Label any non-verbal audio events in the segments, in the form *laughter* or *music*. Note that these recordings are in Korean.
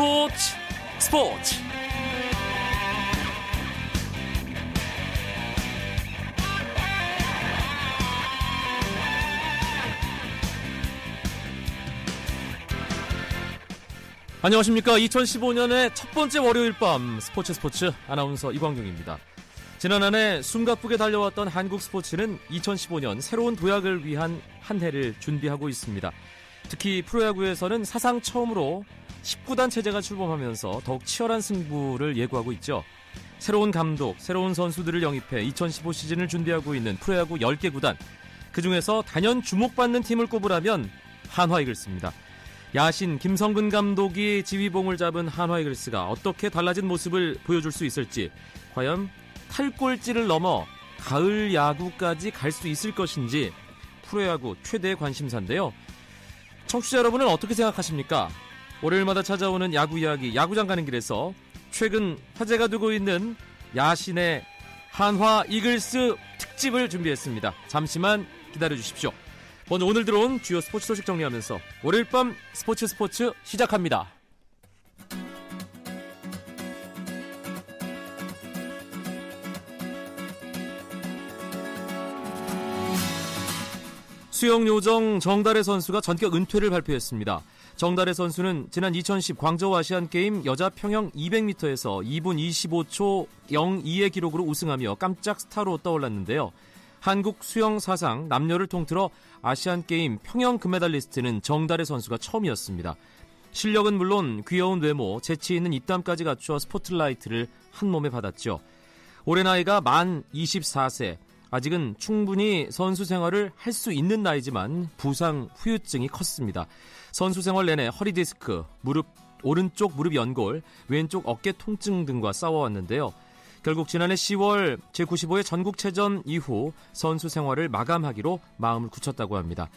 스포츠 스포츠. 안녕하십니까. 2015년의 첫 번째 월요일 밤 스포츠 스포츠. 아나운서 이광경입니다. 지난 한해 숨가쁘게 달려왔던 한국 스포츠는 2015년 새로운 도약을 위한 한 해를 준비하고 있습니다. 특히 프로야구에서는 사상 처음으로 19단 체제가 출범하면서 더욱 치열한 승부를 예고하고 있죠. 새로운 감독, 새로운 선수들을 영입해 2015 시즌을 준비하고 있는 프로야구 10개 구단. 그 중에서 단연 주목받는 팀을 꼽으라면 한화 이글스입니다. 야신 김성근 감독이 지휘봉을 잡은 한화 이글스가 어떻게 달라진 모습을 보여줄 수 있을지, 과연 탈꼴찌를 넘어 가을 야구까지 갈 수 있을 것인지 프로야구 최대의 관심사인데요. 청취자 여러분은 어떻게 생각하십니까? 월요일마다 찾아오는 야구 이야기, 야구장 가는 길에서 최근 화제가 되고 있는 야신의 한화 이글스 특집을 준비했습니다. 잠시만 기다려 주십시오. 먼저 오늘 들어온 주요 스포츠 소식 정리하면서 월요일 밤 스포츠 스포츠 시작합니다. 수영 요정 정달의 선수가 전격 은퇴를 발표했습니다. 정달의 선수는 지난 2010 광저우 아시안게임 여자 평영 200m에서 2분 25초 02의 기록으로 우승하며 깜짝 스타로 떠올랐는데요. 한국 수영 사상 남녀를 통틀어 아시안게임 평영 금메달리스트는 정달의 선수가 처음이었습니다. 실력은 물론 귀여운 외모, 재치 있는 입담까지 갖추어 스포트라이트를 한 몸에 받았죠. 올해 나이가 만 24세, 아직은 충분히 선수 생활을 할 수 있는 나이지만 부상 후유증이 컸습니다. 선수 생활 내내 허리 디스크, 무릎 오른쪽 무릎 연골, 왼쪽 어깨 통증 등과 싸워왔는데요. 결국 지난해 10월 제95회 전국체전 이후 선수 생활을 마감하기로 마음을 굳혔다고 합니다.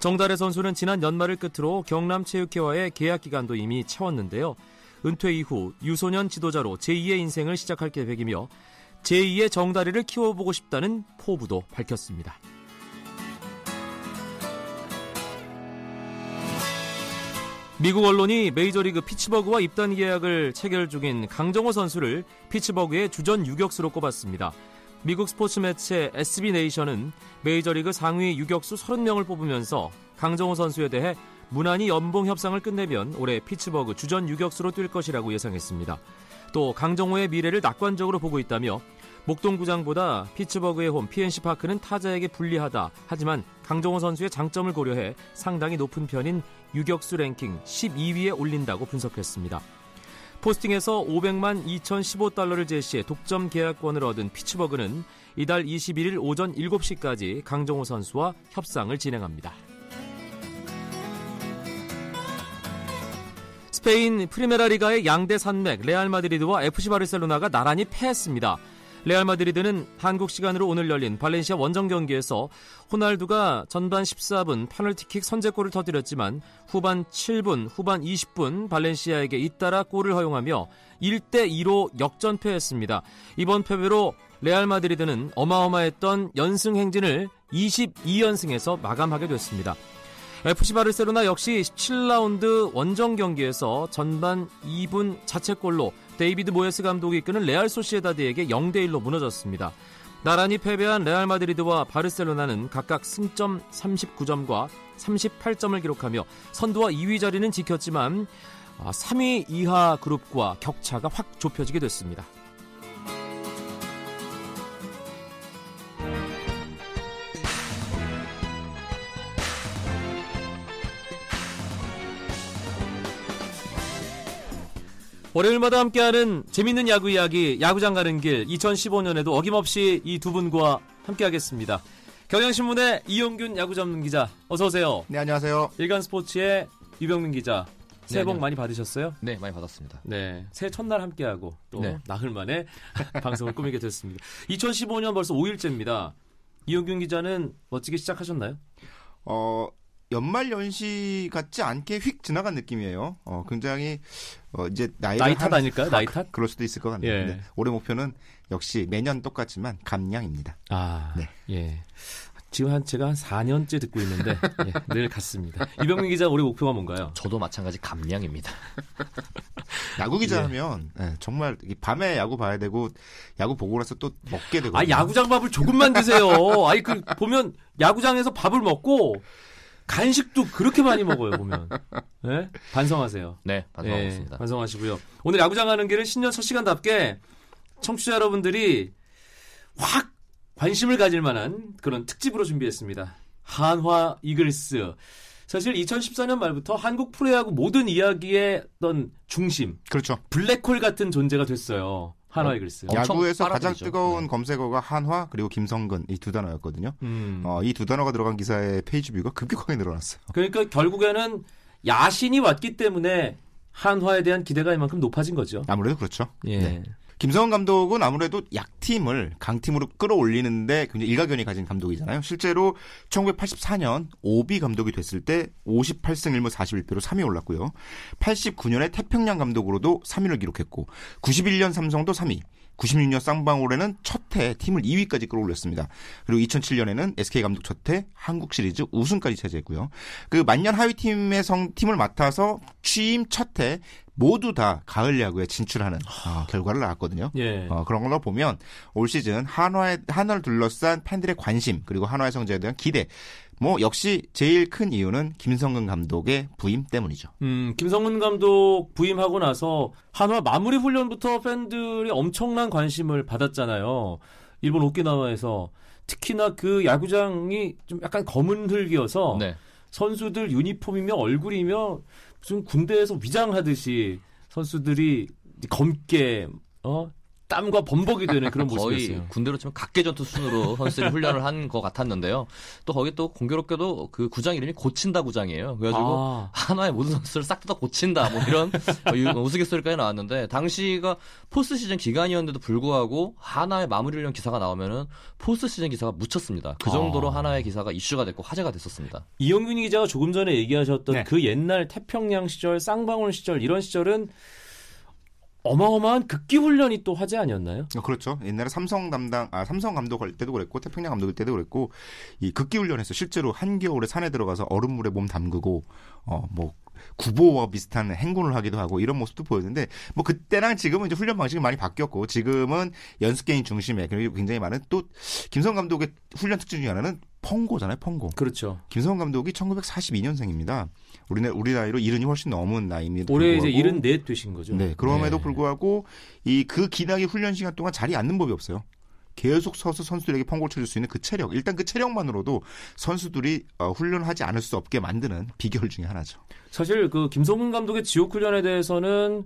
정달의 선수는 지난 연말을 끝으로 경남체육회와의 계약 기간도 이미 채웠는데요. 은퇴 이후 유소년 지도자로 제2의 인생을 시작할 계획이며 제2의 정다리를 키워보고 싶다는 포부도 밝혔습니다. 미국 언론이 메이저리그 피츠버그와 입단 계약을 체결 중인 강정호 선수를 피츠버그의 주전 유격수로 꼽았습니다. 미국 스포츠 매체 SB 네이션은 메이저리그 상위 유격수 30명을 뽑으면서 강정호 선수에 대해 무난히 연봉 협상을 끝내면 올해 피츠버그 주전 유격수로 뛸 것이라고 예상했습니다. 또 강정호의 미래를 낙관적으로 보고 있다며 목동구장보다 피츠버그의 홈 PNC 파크는 타자에게 불리하다. 하지만 강정호 선수의 장점을 고려해 상당히 높은 편인 유격수 랭킹 12위에 올린다고 분석했습니다. 포스팅에서 500만 2015달러를 제시해 독점 계약권을 얻은 피츠버그는 이달 21일 오전 7시까지 강정호 선수와 협상을 진행합니다. 스페인 프리메라 리가의 양대 산맥 레알 마드리드와 FC 바르셀로나가 나란히 패했습니다. 레알 마드리드는 한국 시간으로 오늘 열린 발렌시아 원정 경기에서 호날두가 전반 14분 페널티킥 선제골을 터뜨렸지만 후반 7분, 후반 20분 발렌시아에게 잇따라 골을 허용하며 1대 2로 역전패했습니다. 이번 패배로 레알 마드리드는 어마어마했던 연승 행진을 22연승에서 마감하게 됐습니다. FC 바르셀로나 역시 17라운드 원정 경기에서 전반 2분 자책골로 데이비드 모예스 감독이 이끄는 레알 소시에다드에게 0대 1로 무너졌습니다. 나란히 패배한 레알 마드리드와 바르셀로나는 각각 승점 39점과 38점을 기록하며 선두와 2위 자리는 지켰지만 3위 아, 이하 그룹과 격차가 확 좁혀지게 됐습니다. 월요일마다 함께하는 재밌는 야구 이야기, 야구장 가는 길 2015년에도 어김없이 이 두 분과 함께하겠습니다. 경향신문의 이용균 야구 전문 기자, 어서 오세요. 네, 안녕하세요. 일간 스포츠의 유병민 기자. 새해 복 네, 많이 받으셨어요? 네, 많이 받았습니다. 네. 새해 첫날 함께하고 또 네. 나흘 만에 *laughs* 방송을 꾸미게 됐습니다. 2015년 벌써 5일째입니다. 이용균 기자는 멋지게 시작하셨나요? 어, 연말 연시 같지 않게 휙 지나간 느낌이에요. 어, 굉장히 어, 이제 나이 나이 탓 아닐까요? 나이 탓? 그럴 수도 있을 것 같네요. 예. 네. 올해 목표는 역시 매년 똑같지만 감량입니다. 아, 네. 예. 지금 한 제가 한 4년째 듣고 있는데 예, 늘 같습니다. *laughs* 이병민 기자 올해 목표가 뭔가요? 저도 마찬가지 감량입니다. *laughs* 야구 기자 하면 예, 정말 밤에 야구 봐야 되고 야구 보고 나서 또 먹게 되고. 아 야구장 밥을 조금만 드세요. 아니 그 보면 야구장에서 밥을 먹고 간식도 그렇게 많이 먹어요 보면. 네? 반성하세요. 네, 반성하겠습니다. 예, 반성하시고요. 오늘 야구장 가는 길은 신년 첫 시간답게 청취자 여러분들이 확 관심을 가질 만한 그런 특집으로 준비했습니다. 한화 이글스. 사실 2014년 말부터 한국 프로야구 모든 이야기의 어떤 중심, 그렇죠. 블랙홀 같은 존재가 됐어요. 한화 어, 이글스. 엄청 야구에서 가장 빨아들이죠. 뜨거운 네. 검색어가 한화 그리고 김성근 이 두 단어였거든요. 음. 어, 이 두 단어가 들어간 기사의 페이지 뷰가 급격하게 늘어났어요. 그러니까 결국에는 야신이 왔기 때문에 한화에 대한 기대가 이만큼 높아진 거죠. 아무래도 그렇죠. 예. 네. 김성원 감독은 아무래도 약팀을 강팀으로 끌어올리는데 굉장히 일가견이 가진 감독이잖아요. 실제로 1984년 오비 감독이 됐을 때 58승 1무 41패로 3위 올랐고요. 89년에 태평양 감독으로도 3위를 기록했고 91년 삼성도 3위. 96년 쌍방울에는 첫 해 팀을 2위까지 끌어올렸습니다. 그리고 2007년에는 SK 감독 첫 해 한국 시리즈 우승까지 차지했고요. 그 만년 하위 팀의 성 팀을 맡아서 취임 첫 해 모두 다 가을 야구에 진출하는 어, 결과를 낳았거든요. 예. 어, 그런 걸로 보면 올 시즌 한화의 한화를 둘러싼 팬들의 관심 그리고 한화의 성적에 대한 기대 뭐 역시 제일 큰 이유는 김성근 감독의 부임 때문이죠. 음, 김성근 감독 부임하고 나서 한화 마무리 훈련부터 팬들이 엄청난 관심을 받았잖아요. 일본 오키나와에서 특히나 그 야구장이 좀 약간 검은 흙이어서 네. 선수들 유니폼이며 얼굴이며 무슨 군대에서 위장하듯이 선수들이 검게 어 땀과 범벅이 되는 그런 *laughs* 거의 모습이었어요. 군대로 치면 각계전투 순으로 선수들이 훈련을 한 것 같았는데요. 또 거기 또 공교롭게도 그 구장 이름이 고친다 구장이에요. 그래가지고 아, 한화의 모든 선수를 싹 다 고친다 뭐 이런 *laughs* 어, 우스갯소리까지 나왔는데 당시가 포스트 시즌 기간이었는데도 불구하고 한화의 마무리 훈련 기사가 나오면은 포스트 시즌 기사가 묻혔습니다. 그 정도로 아. 한화의 기사가 이슈가 됐고 화제가 됐었습니다. 이용균 기자가 조금 전에 얘기하셨던 네. 그 옛날 태평양 시절, 쌍방울 시절 이런 시절은 어마어마한 극기 훈련이 또 화제 아니었나요? 어, 그렇죠. 옛날에 삼성 담당, 아, 삼성 감독 할 때도 그랬고, 태평양 감독일 때도 그랬고, 이 극기 훈련에서 실제로 한겨울에 산에 들어가서 얼음물에 몸 담그고, 어, 뭐, 구보와 비슷한 행군을 하기도 하고 이런 모습도 보였는데 뭐 그때랑 지금은 이제 훈련 방식이 많이 바뀌었고 지금은 연습 게임 중심에 그리고 굉장히 많은 또 김성 감독의 훈련 특징 중에 하나는 펑고잖아요 펑고 그렇죠. 김성원 감독이 1942년생입니다 우리 나 우리 나이로 이른이 훨씬 넘은 나이입니다 올해 이제 74 되신 거죠. 네, 그럼에도 네. 불구하고 이 그 기나기 훈련 시간 동안 자리에 앉는 법이 없어요. 계속 서서 선수들에게 펑고를 쳐줄 수 있는 그 체력, 일단 그 체력만으로도 선수들이 어, 훈련을 하지 않을 수 없게 만드는 비결 중에 하나죠. 사실 그 김성근 감독의 지옥 훈련에 대해서는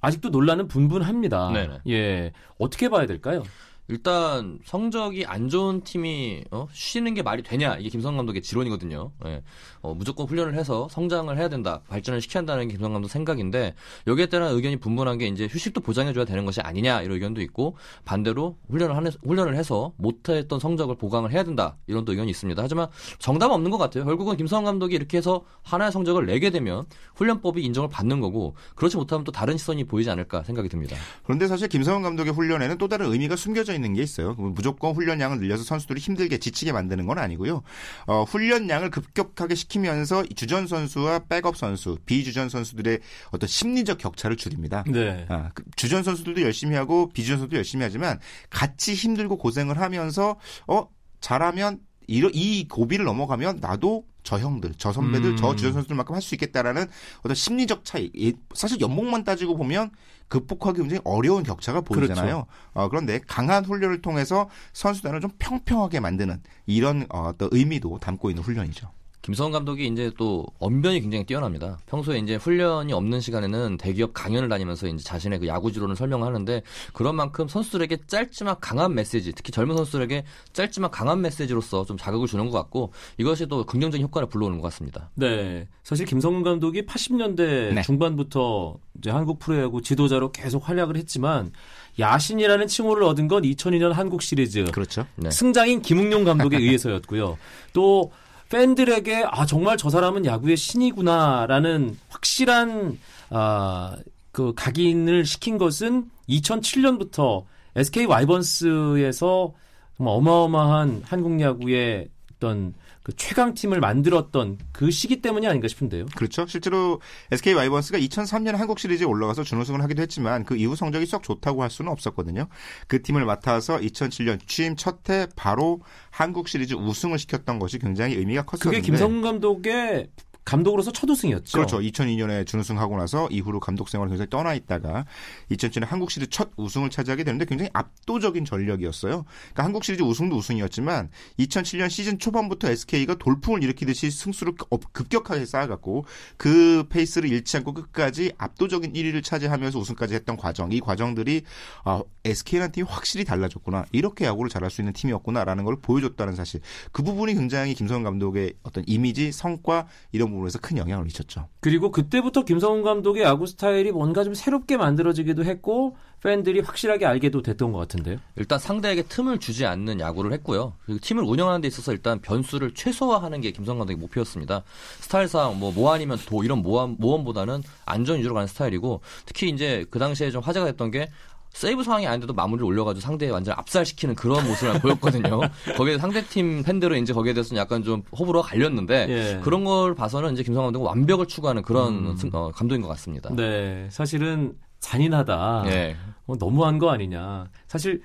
아직도 논란은 분분합니다. 네네. 예. 어떻게 봐야 될까요? 일단 성적이 안 좋은 팀이 어? 쉬는 게 말이 되냐 이게 김성 감독의 지론이거든요. 예. 어, 무조건 훈련을 해서 성장을 해야 된다, 발전을 시켜야 한다는 게 김성 감독 생각인데 여기에 따른 의견이 분분한 게 이제 휴식도 보장해줘야 되는 것이 아니냐 이런 의견도 있고 반대로 훈련을 하 훈련을 해서 못했던 성적을 보강을 해야 된다 이런 또 의견이 있습니다. 하지만 정답 없는 것 같아요. 결국은 김성 감독이 이렇게 해서 하나의 성적을 내게 되면 훈련법이 인정을 받는 거고 그렇지 못하면 또 다른 시선이 보이지 않을까 생각이 듭니다. 그런데 사실 김성원 감독의 훈련에는 또 다른 의미가 숨겨져 있는 게 있어요. 무조건 훈련량을 늘려서 선수들이 힘들게 지치게 만드는 건 아니고요. 어, 훈련량을 급격하게 시키면서 주전 선수와 백업 선수, 비주전 선수들의 어떤 심리적 격차를 줄입니다. 네. 아, 그 주전 선수들도 열심히 하고 비주전 선수도 열심히 하지만 같이 힘들고 고생을 하면서 어 잘하면 이, 이 고비를 넘어가면 나도 저 형들, 저 선배들, 음. 저 주전 선수들만큼 할 수 있겠다라는 어떤 심리적 차이. 이- 사실 연봉만 따지고 보면 극복하기 굉장히 어려운 격차가 보이잖아요. 어, 그런데 강한 훈련을 통해서 선수단을 좀 평평하게 만드는 이런 어, 어떤 의미도 담고 있는 훈련이죠. 김성원 감독이 이제 또 언변이 굉장히 뛰어납니다. 평소에 이제 훈련이 없는 시간에는 대기업 강연을 다니면서 이제 자신의 그 야구 지론을 설명하는데 그런 만큼 선수들에게 짧지만 강한 메시지, 특히 젊은 선수들에게 짧지만 강한 메시지로서 좀 자극을 주는 것 같고 이것이 또 긍정적인 효과를 불러오는 것 같습니다. 네. 사실 김성근 감독이 80년대 네. 중반부터 이제 한국 프로야구 지도자로 계속 활약을 했지만 야신이라는 칭호를 얻은 건 2002년 한국 시리즈 그렇죠. 네. 승장인 김웅용 감독에 *laughs* 의해서였고요. 또 팬들에게 아 정말 저 사람은 야구의 신이구나라는 확실한 아그 각인을 시킨 것은 2007년부터 SK 와이번스에서 어마어마한 한국 야구의 어떤 그 최강 팀을 만들었던 그 시기 때문이 아닌가 싶은데요. 그렇죠. 실제로 SK 와이번스가 2003년 한국 시리즈에 올라가서 준우승을 하기도 했지만 그 이후 성적이 썩 좋다고 할 수는 없었거든요. 그 팀을 맡아서 2007년 취임 첫 해 바로 한국 시리즈 우승을 시켰던 것이 굉장히 의미가 컸었는데 그게 김성근 감독의 감독으로서 첫 우승이었죠. 그렇죠. 2002년에 준우승하고 나서 이후로 감독 생활을 굉장히 떠나 있다가 2007년 한국 시리즈 첫 우승을 차지하게 되는데 굉장히 압도적인 전력이었어요. 그러니까 한국 시리즈 우승도 우승이었지만 2007년 시즌 초반부터 SK가 돌풍을 일으키듯이 승수를 급격하게 쌓아갔고 그 페이스를 잃지 않고 끝까지 압도적인 1위를 차지하면서 우승까지 했던 과정. 이 과정들이 아, SK라는 팀이 확실히 달라졌구나. 이렇게 야구를 잘할 수 있는 팀이었구나라는 걸 보여줬다는 사실. 그 부분이 굉장히 김성현 감독의 어떤 이미지, 성과 이런 부분에서 큰 영향을 미쳤죠. 그리고 그때부터 김성훈 감독의 야구 스타일이 뭔가 좀 새롭게 만들어지기도 했고 팬들이 확실하게 알게도 됐던 것 같은데요. 일단 상대에게 틈을 주지 않는 야구를 했고요. 그리고 팀을 운영하는 데 있어서 일단 변수를 최소화하는 게 김성훈 감독의 목표였습니다. 스타일상 뭐 모아니면 도 이런 모험, 모험보다는 안전 위주로 가는 스타일이고 특히 이제 그 당시에 좀 화제가 됐던 게 세이브 상황이 아닌데도 마무리를 올려가지고 상대에 완전 압살시키는 그런 모습을 보였거든요. *laughs* 거기에 상대팀 팬들은 이제 거기에 대해서는 약간 좀 호불호가 갈렸는데 예. 그런 걸 봐서는 이제 김성환 감독은 완벽을 추구하는 그런 음. 어, 감독인 것 같습니다. 네, 사실은 잔인하다. 예. 어, 너무한 거 아니냐. 사실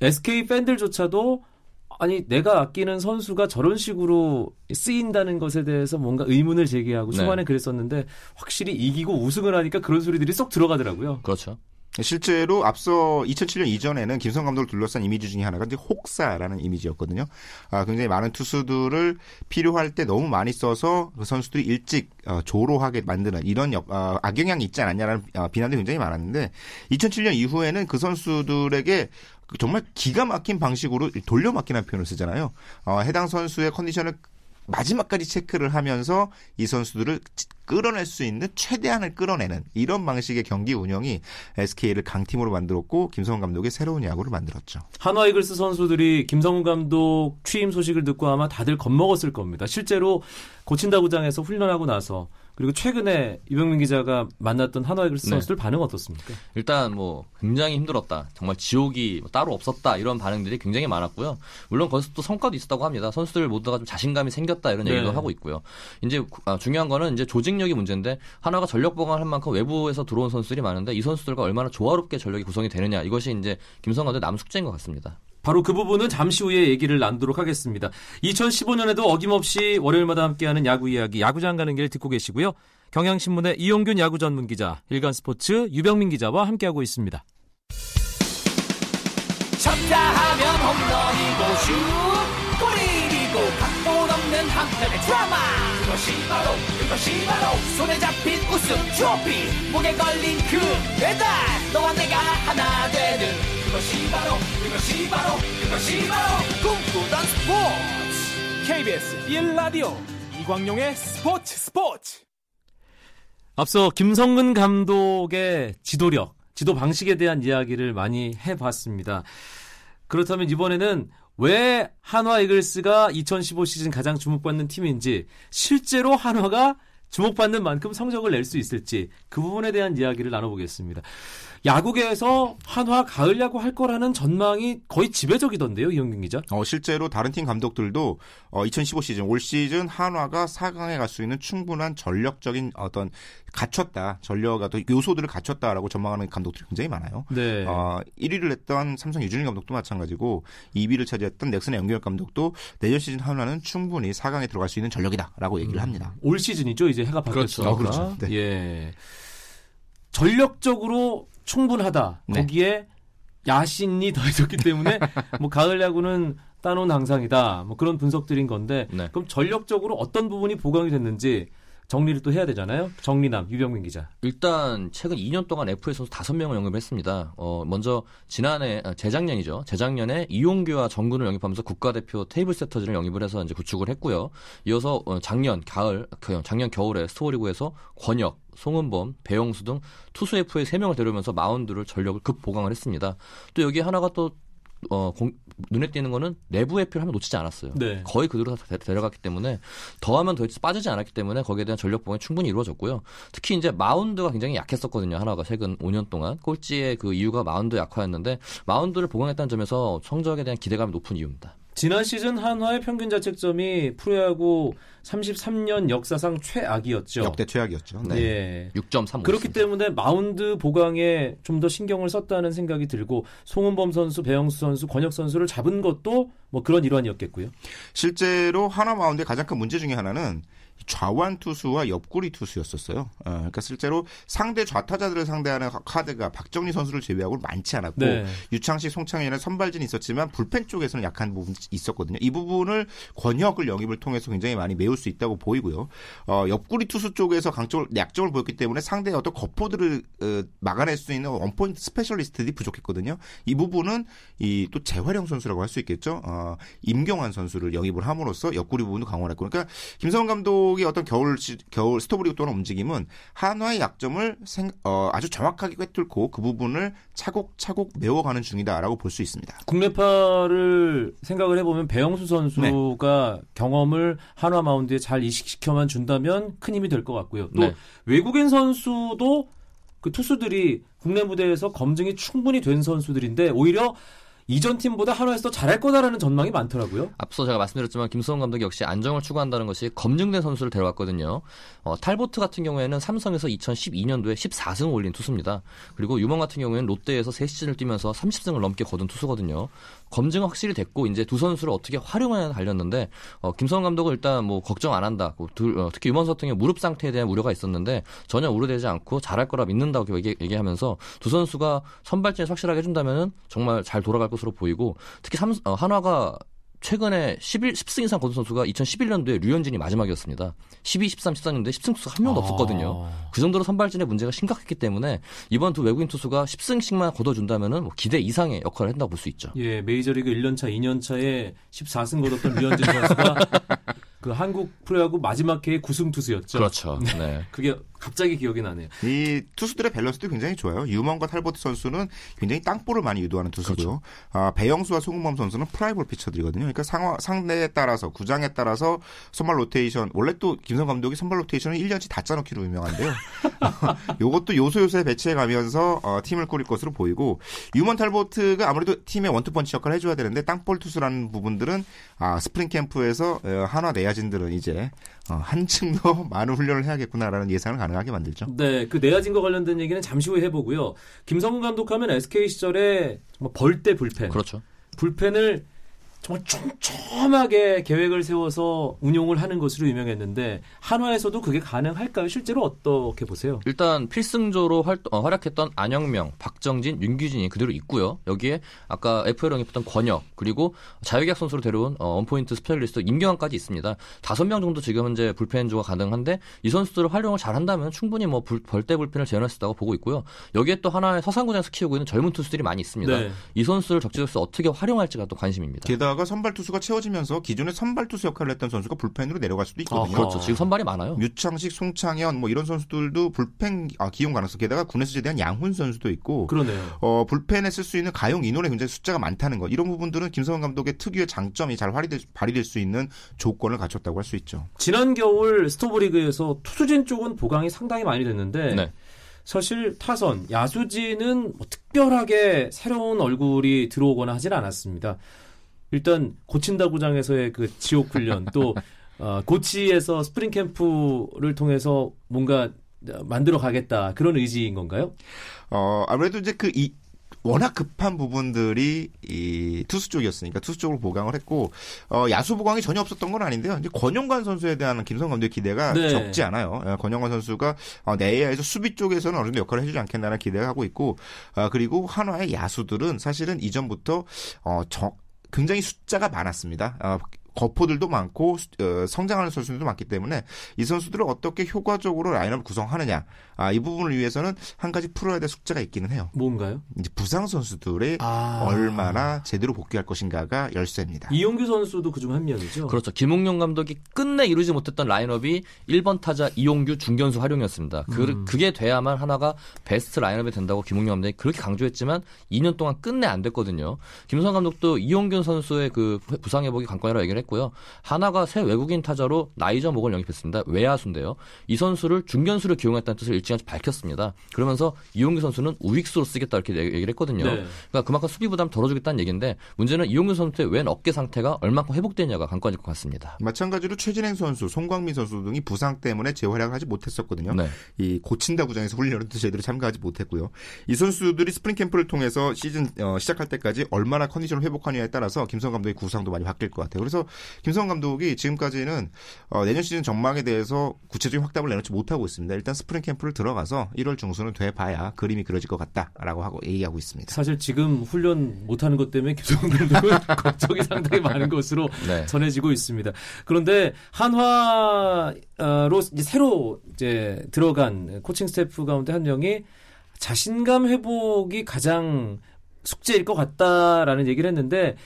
SK 팬들조차도 아니 내가 아끼는 선수가 저런 식으로 쓰인다는 것에 대해서 뭔가 의문을 제기하고 네. 초반에 네. 그랬었는데 확실히 이기고 우승을 하니까 그런 소리들이 쏙 들어가더라고요. 그렇죠. 실제로 앞서 2007년 이전에는 김성 감독을 둘러싼 이미지 중에 하나가 이제 혹사라는 이미지였거든요. 아, 굉장히 많은 투수들을 필요할 때 너무 많이 써서 그 선수들이 일찍 어, 조로하게 만드는 이런 역, 어, 악영향이 있지 않았냐라는 어, 비난도 굉장히 많았는데 2007년 이후에는 그 선수들에게 정말 기가 막힌 방식으로 돌려막기라는 표현을 쓰잖아요. 어, 해당 선수의 컨디션을 마지막까지 체크를 하면서 이 선수들을 끌어낼 수 있는 최대한을 끌어내는 이런 방식의 경기 운영이 SK를 강팀으로 만들었고 김성훈 감독의 새로운 야구를 만들었죠. 한화 이글스 선수들이 김성훈 감독 취임 소식을 듣고 아마 다들 겁먹었을 겁니다. 실제로 고친다구장에서 훈련하고 나서 그리고 최근에 이병민 기자가 만났던 한화 이글스 네. 선수들 반응 어떻습니까? 일단 뭐 굉장히 힘들었다. 정말 지옥이 뭐 따로 없었다. 이런 반응들이 굉장히 많았고요. 물론 거기서 또 성과도 있었다고 합니다. 선수들 모두가 좀 자신감이 생겼다 이런 얘기도 네. 하고 있고요. 이제 아, 중요한 거는 이제 조직력이 문제인데 하나가 전력 보강을 한 만큼 외부에서 들어온 선수들이 많은데 이 선수들과 얼마나 조화롭게 전력이 구성이 되느냐 이것이 이제 김성환의 남 숙제인 것 같습니다. 바로 그 부분은 잠시 후에 얘기를 나누도록 하겠습니다. 2015년에도 어김없이 월요일마다 함께하는 야구 이야기, 야구장 가는 길 듣고 계시고요. 경향신문의 이용균 야구 전문 기자, 일간스포츠 유병민 기자와 함께하고 있습니다. 쳤다 하면 홈런이고 슛, 골이고 각본 없는 한편의 드라마. 그것이 바로, 그것이 바로 손에 잡힌 우승 트로피, 목에 걸린 그 배달. 너와 내가 하나 되는 그것이 바로 그것이 바로 그것이 바로 꿈꾸던 스포츠 KBS 1라디오 이광용의 스포츠 스포츠 앞서 김성근 감독의 지도력, 지도 방식에 대한 이야기를 많이 해봤습니다. 그렇다면 이번에는 왜 한화 이글스가 2015 시즌 가장 주목받는 팀인지 실제로 한화가 주목받는 만큼 성적을 낼 수 있을지 그 부분에 대한 이야기를 나눠보겠습니다. 야구계에서 한화 가을 야구 할 거라는 전망이 거의 지배적이던데요, 이영균 기자. 어, 실제로 다른 팀 감독들도 어, 2015 시즌 올 시즌 한화가 4강에 갈 수 있는 충분한 전력적인 어떤 갖췄다 전력 요소들을 갖췄다라고 전망하는 감독들이 굉장히 많아요. 네. 어, 1위를 했던 삼성 유준일 감독도 마찬가지고 2위를 차지했던 넥슨의 연결 감독도 내년 시즌 한화는 충분히 4강에 들어갈 수 있는 전력이다라고 얘기를 음. 합니다. 음, 올 시즌이죠, 이제 해가 바뀌었으니까. 그렇죠. 어, 그렇죠. 네. 예. 전력적으로 충분하다. 네. 거기에 야신이 더해졌기 때문에 *laughs* 뭐 가을 야구는 따놓은 항상이다. 뭐 그런 분석들인 건데 네. 그럼 전력적으로 어떤 부분이 보강이 됐는지 정리를 또 해야 되잖아요. 정리남 유병민 기자. 일단 최근 2년 동안 FA 선수 5명을 영입했습니다. 어, 먼저 지난해 아, 재작년이죠. 재작년에 이용규와 정근을 영입하면서 국가대표 테이블 세터즈를 영입을 해서 이제 구축을 했고요. 이어서 어, 작년 가을 그 작년 겨울에 스토리구에서 권혁 송은범, 배영수 등 투수 F의 3명을 데려오면서 마운드를 전력을 급 보강을 했습니다. 또 여기 하나가 또 어, 공, 눈에 띄는 거는 내부 회피를 한번 놓치지 않았어요. 네. 거의 그대로 다 데, 려갔기 때문에 더하면 더해서 빠지지 않았기 때문에 거기에 대한 전력 보강이 충분히 이루어졌고요. 특히 이제 마운드가 굉장히 약했었거든요. 한화가 최근 5년 동안 꼴찌의 그 이유가 마운드 약화였는데 마운드를 보강했다는 점에서 성적에 대한 기대감이 높은 이유입니다. 지난 시즌 한화의 평균 자책점이 프로야구 33년 역사상 최악이었죠. 역대 최악이었죠. 네. 예. 6.3. 그렇기 때문에 마운드 보강에 좀 더 신경을 썼다는 생각이 들고 송은범 선수, 배영수 선수, 권혁 선수를 잡은 것도 뭐 그런 일환이었겠고요. 실제로 한화 마운드의 가장 큰 문제 중에 하나는 좌완 투수와 옆구리 투수였었어요. 어, 그러니까 실제로 상대 좌타자들을 상대하는 카드가 박정진 선수를 제외하고 많지 않았고 네. 유창식, 송창현의 선발진이 있었지만 불펜 쪽에서는 약한 부분이 있었거든요. 이 부분을 권혁을 영입을 통해서 굉장히 많이 메울 수 있다고 보이고요. 어, 옆구리 투수 쪽에서 강점을 약점을 보였기 때문에 상대의 어떤 거포들을 어, 막아낼 수 있는 원포인트 스페셜리스트들이 부족했거든요. 이 부분은 이 또 재활용 선수라고 할 수 있겠죠. 어, 임경환 선수를 영입을 함으로써 옆구리 부분도 강화했고, 그러니까 김성원 감독 의 어떤 겨울 시- 겨울 스토브리그 또는 움직임은 한화의 약점을 생- 어, 아주 정확하게 꿰뚫고 그 부분을 차곡차곡 메워가는 중이다라고 볼 수 있습니다. 국내파를 생각을 해보면 배영수 선수가 경험을 한화 마운드에 잘 이식시켜만 준다면 큰 힘이 될 것 같고요. 또 네. 외국인 선수도 그 투수들이 국내 무대에서 검증이 충분히 된 선수들인데 오히려 이전 팀보다 한화에서 더 잘할 거다라는 전망이 많더라고요. 앞서 제가 말씀드렸지만 김수원 감독이 역시 안정을 추구한다는 것이 검증된 선수를 데려왔거든요. 어, 탈보트 같은 경우에는 삼성에서 2012년도에 14승을 올린 투수입니다. 그리고 유먼 같은 경우에는 롯데에서 3시즌을 뛰면서 30승을 넘게 거둔 투수거든요. 검증은 확실히 됐고 이제 두 선수를 어떻게 활용하냐 달렸는데 어, 김성원 감독은 일단 뭐 걱정 안 한다. 그 둘, 어, 특히 유먼 같은 경우 무릎 상태에 대한 우려가 있었는데 전혀 우려되지 않고 잘할 거라 믿는다고 얘기, 얘기하면서 두 선수가 선발진에 확실하게 해준다면은 정말 잘 돌아갈 것으로 보이고 특히 삼, 어, 한화가 최근에 11, 10승 이상 거둔 선수가 2011년도에 류현진이 마지막이었습니다. 12, 13, 14년도에 10승 투수가 한 명도 없었거든요. 아. 그 정도로 선발진의 문제가 심각했기 때문에 이번 두 외국인 투수가 10승씩만 거둬준다면은 뭐 기대 이상의 역할을 한다고 볼 수 있죠. 예, 메이저리그 1년차, 2년차에 14승 거뒀던 류현진 선수가 *laughs* 그 한국 프로야구 마지막 해의 9승 투수였죠. 그렇죠. 네. *laughs* 그게 갑자기 기억이 나네요. 이 투수들의 밸런스도 굉장히 좋아요. 유먼과 탈보트 선수는 굉장히 땅볼을 많이 유도하는 투수고요. 아, 배영수와 송은범 선수는 플라이볼 피처들이거든요. 그러니까 상황, 상대에 따라서 구장에 따라서 선발 로테이션 원래 또 김성근 감독이 선발 로테이션을 1년치 다 짜놓기로 유명한데요. *laughs* 요것도 요소 요소에 배치해 가면서 어, 팀을 꾸릴 것으로 보이고 유먼 탈보트가 아무래도 팀의 원투펀치 역할을 해줘야 되는데 땅볼 투수라는 부분들은 아, 스프링 캠프에서 어, 한화 내야진들은 이제 어, 한층 더 *laughs* 많은 훈련을 해야겠구나라는 예상을 가능하게 만들죠. 네, 그 내야진과 관련된 얘기는 잠시 후에 해보고요. 김성근 감독하면 SK 시절에 정말 벌떼 불펜, 그렇죠. 불펜을 정말 촘촘하게 계획을 세워서 운용을 하는 것으로 유명했는데 한화에서도 그게 가능할까요? 실제로 어떻게 보세요? 일단 필승조로 활, 어, 활약했던 안영명, 박정진, 윤규진이 그대로 있고요. 여기에 아까 FA 영입했던 권혁 그리고 자유계약 선수로 데려온 어, 원포인트 스페셜리스트 임경완까지 있습니다. 다섯 명 정도 지금 현재 불펜조가 가능한데 이 선수들을 활용을 잘한다면 충분히 뭐 불- 벌떼 불펜을 재현할 수 있다고 보고 있고요. 여기에 또 하나의 서산구장에서 키우고 있는 젊은 투수들이 많이 있습니다. 네. 이 선수를 적재적소 어떻게 활용할지가 또 관심입니다. 게다가 선발 투수가 채워지면서 기존에 선발 투수 역할을 했던 선수가 불펜으로 내려갈 수도 있거든요. 아하. 그렇죠. 지금 선발이 많아요. 유창식, 송창현 뭐 이런 선수들도 불펜 아, 기용 가능성 게다가 군에서 제대한 양훈 선수도 있고 그러네요. 어, 불펜에 쓸 수 있는 가용 인원의 굉장히 숫자가 많다는 것 이런 부분들은 김성원 감독의 특유의 장점이 잘 발휘될, 발휘될 수 있는 조건을 갖췄다고 할 수 있죠. 지난 겨울 스토브리그에서 투수진 쪽은 보강이 상당히 많이 됐는데 네. 사실 타선 야수진은 뭐 특별하게 새로운 얼굴이 들어오거나 하진 않았습니다. 일단 고친다 구장에서의 그 지옥 훈련 또 *laughs* 어, 고치에서 스프링 캠프를 통해서 뭔가 만들어 가겠다 그런 의지인 건가요? 어, 아무래도 이제 그 이 워낙 급한 부분들이 이 투수 쪽이었으니까 투수 쪽으로 보강을 했고 어, 야수 보강이 전혀 없었던 건 아닌데요. 이제 권영관 선수에 대한 김성 감독의 기대가 네. 적지 않아요. 예, 권영관 선수가 어, 내야에서 수비 쪽에서는 어느 정도 역할을 해주지 않겠나라는 기대가 하고 있고 아, 그리고 한화의 야수들은 사실은 이전부터 어, 저- 굉장히 숫자가 많았습니다. 어, 거포들도 많고 수- 어, 성장하는 선수들도 많기 때문에 이 선수들을 어떻게 효과적으로 라인업을 구성하느냐 아, 이 부분을 위해서는 한 가지 풀어야 될 숙제가 있기는 해요. 뭔가요? 이제 부상 선수들이 아. 얼마나 제대로 복귀할 것인가가 열쇠입니다. 이용규 선수도 그중 한 명이죠. 그렇죠. 김웅용 감독이 끝내 이루지 못했던 라인업이 1번 타자 이용규 중견수 활용이었습니다. 그, 음. 그게 돼야만 하나가 베스트 라인업이 된다고 김웅용 감독이 그렇게 강조했지만 2년 동안 끝내 안 됐거든요. 김성 감독도 이용균 선수의 그 부상 회복이 관건이라고 얘기를 했고 요. 하나가 새 외국인 타자로 나이저 목을 영입했습니다. 외야수인데요. 이 선수를 중견수를 기용했다는 뜻을 일찌감치 밝혔습니다. 그러면서 이용규 선수는 우익수로 쓰겠다 이렇게 얘기를 했거든요. 네. 그러니까 그만큼 수비 부담 덜어주겠다는 얘기인데 문제는 이용규 선수의 왼 어깨 상태가 얼마큼 회복되냐가 관건일 것 같습니다. 마찬가지로 최진행 선수, 송광민 선수 등이 부상 때문에 제 활약을 하지 못했었거든요. 네. 이 고친다 구장에서 훈련도 제대로 참가하지 못했고요. 이 선수들이 스프링 캠프를 통해서 시즌 어, 시작할 때까지 얼마나 컨디션을 회복하느냐에 따라서 김성근 감독의 구상도 많이 바뀔 것 같아요. 그래서 김성근 감독이 지금까지는 어, 내년 시즌 전망에 대해서 구체적인 확답을 내놓지 못하고 있습니다. 일단 스프링 캠프를 들어가서 1월 중순은 돼봐야 그림이 그려질 것 같다라고 하고 얘기하고 있습니다. 사실 지금 훈련 못하는 것 때문에 김성근 감독은 *laughs* 걱정이 상당히 많은 것으로 네. 전해지고 있습니다. 그런데 한화로 이제 새로 이제 들어간 코칭 스태프 가운데 한 명이 자신감 회복이 가장 숙제일 것 같다라는 얘기를 했는데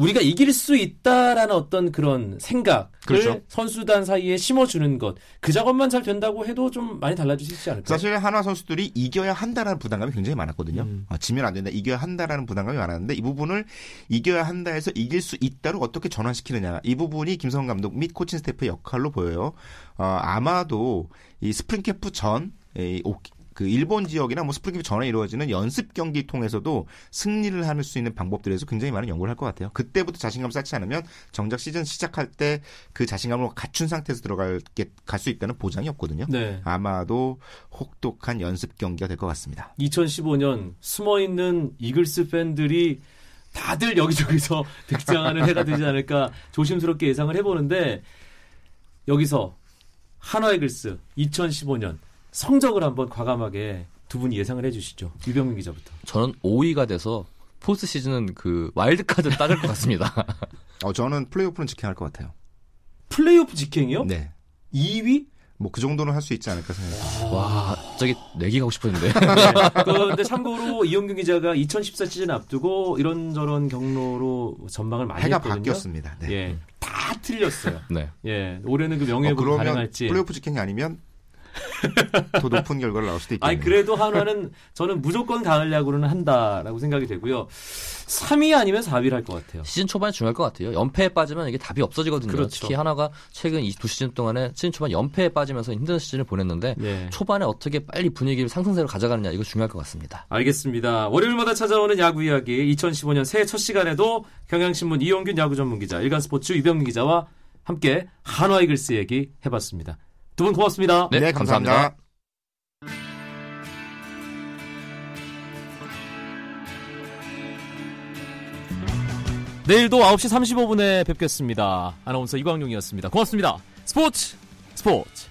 우리가 이길 수 있다라는 어떤 그런 생각을 그렇죠. 선수단 사이에 심어주는 것 그 작업만 잘 된다고 해도 좀 많이 달라지지 않을까요? 사실 한화 선수들이 이겨야 한다라는 부담감이 굉장히 많았거든요. 음. 어, 지면 안 된다, 이겨야 한다라는 부담감이 많았는데 이 부분을 이겨야 한다해서 이길 수 있다로 어떻게 전환시키느냐 이 부분이 김성근 감독 및 코칭 스태프의 역할로 보여요. 어, 아마도 이 스프링 캠프 전 이, 오- 그 일본 지역이나 뭐 스프링 캠프 전에 이루어지는 연습 경기 통해서도 승리를 할 수 있는 방법들에서 굉장히 많은 연구를 할 것 같아요. 그때부터 자신감 쌓지 않으면 정작 시즌 시작할 때 그 자신감을 갖춘 상태에서 들어갈 갈수 있다는 보장이 없거든요. 네. 아마도 혹독한 연습 경기가 될 것 같습니다. 2015년 숨어 있는 이글스 팬들이 다들 여기저기서 *laughs* 등장하는 해가 되지 않을까 조심스럽게 예상을 해보는데 여기서 한화 이글스 2015년 성적을 한번 과감하게 두 분이 예상을 해주시죠. 유병민 기자부터. 저는 5위가 돼서 포스트 시즌은 그 와일드 카드 따를 것 같습니다. *laughs* 어, 저는 플레이오프는 직행할 것 같아요. 플레이오프 직행이요? 네. 2위? 뭐 그 정도는 할 수 있지 않을까 생각해요. 와, 저기 내기 가고 싶었는데. *laughs* 그런데 참고로 이용균 기자가 2014 시즌 앞두고 이런저런 경로로 전망을 많이 해가 했거든요. 바뀌었습니다. 네. 예, 다 틀렸어요. 네. 예, 올해는 그 어, 명예회복 그러면 가능할지. 플레이오프 직행이 아니면 더 높은 결과를 나올 수도 있겠네요. 아니 그래도 한화는 저는 무조건 가을 야구는 한다라고 생각이 되고요. 3위 아니면 4위를 할 것 같아요. 시즌 초반에 중요할 것 같아요. 연패에 빠지면 이게 답이 없어지거든요. 그렇죠. 특히 하나가 최근 이 두 시즌 동안에 시즌 초반 연패에 빠지면서 힘든 시즌을 보냈는데 예. 초반에 어떻게 빨리 분위기를 상승세로 가져가느냐 이거 중요할 것 같습니다. 알겠습니다. 월요일마다 찾아오는 야구 이야기 2015년 새해 첫 시간에도 경향신문 이용균 야구 전문 기자, 일간스포츠 유병민 기자와 함께 한화 이글스 얘기 해봤습니다. 두 분 고맙습니다. 네, 네, 감사합니다. 내일도 9시 35분에 뵙겠습니다. 아나운서 이광용이었습니다. 고맙습니다. 스포츠 스포츠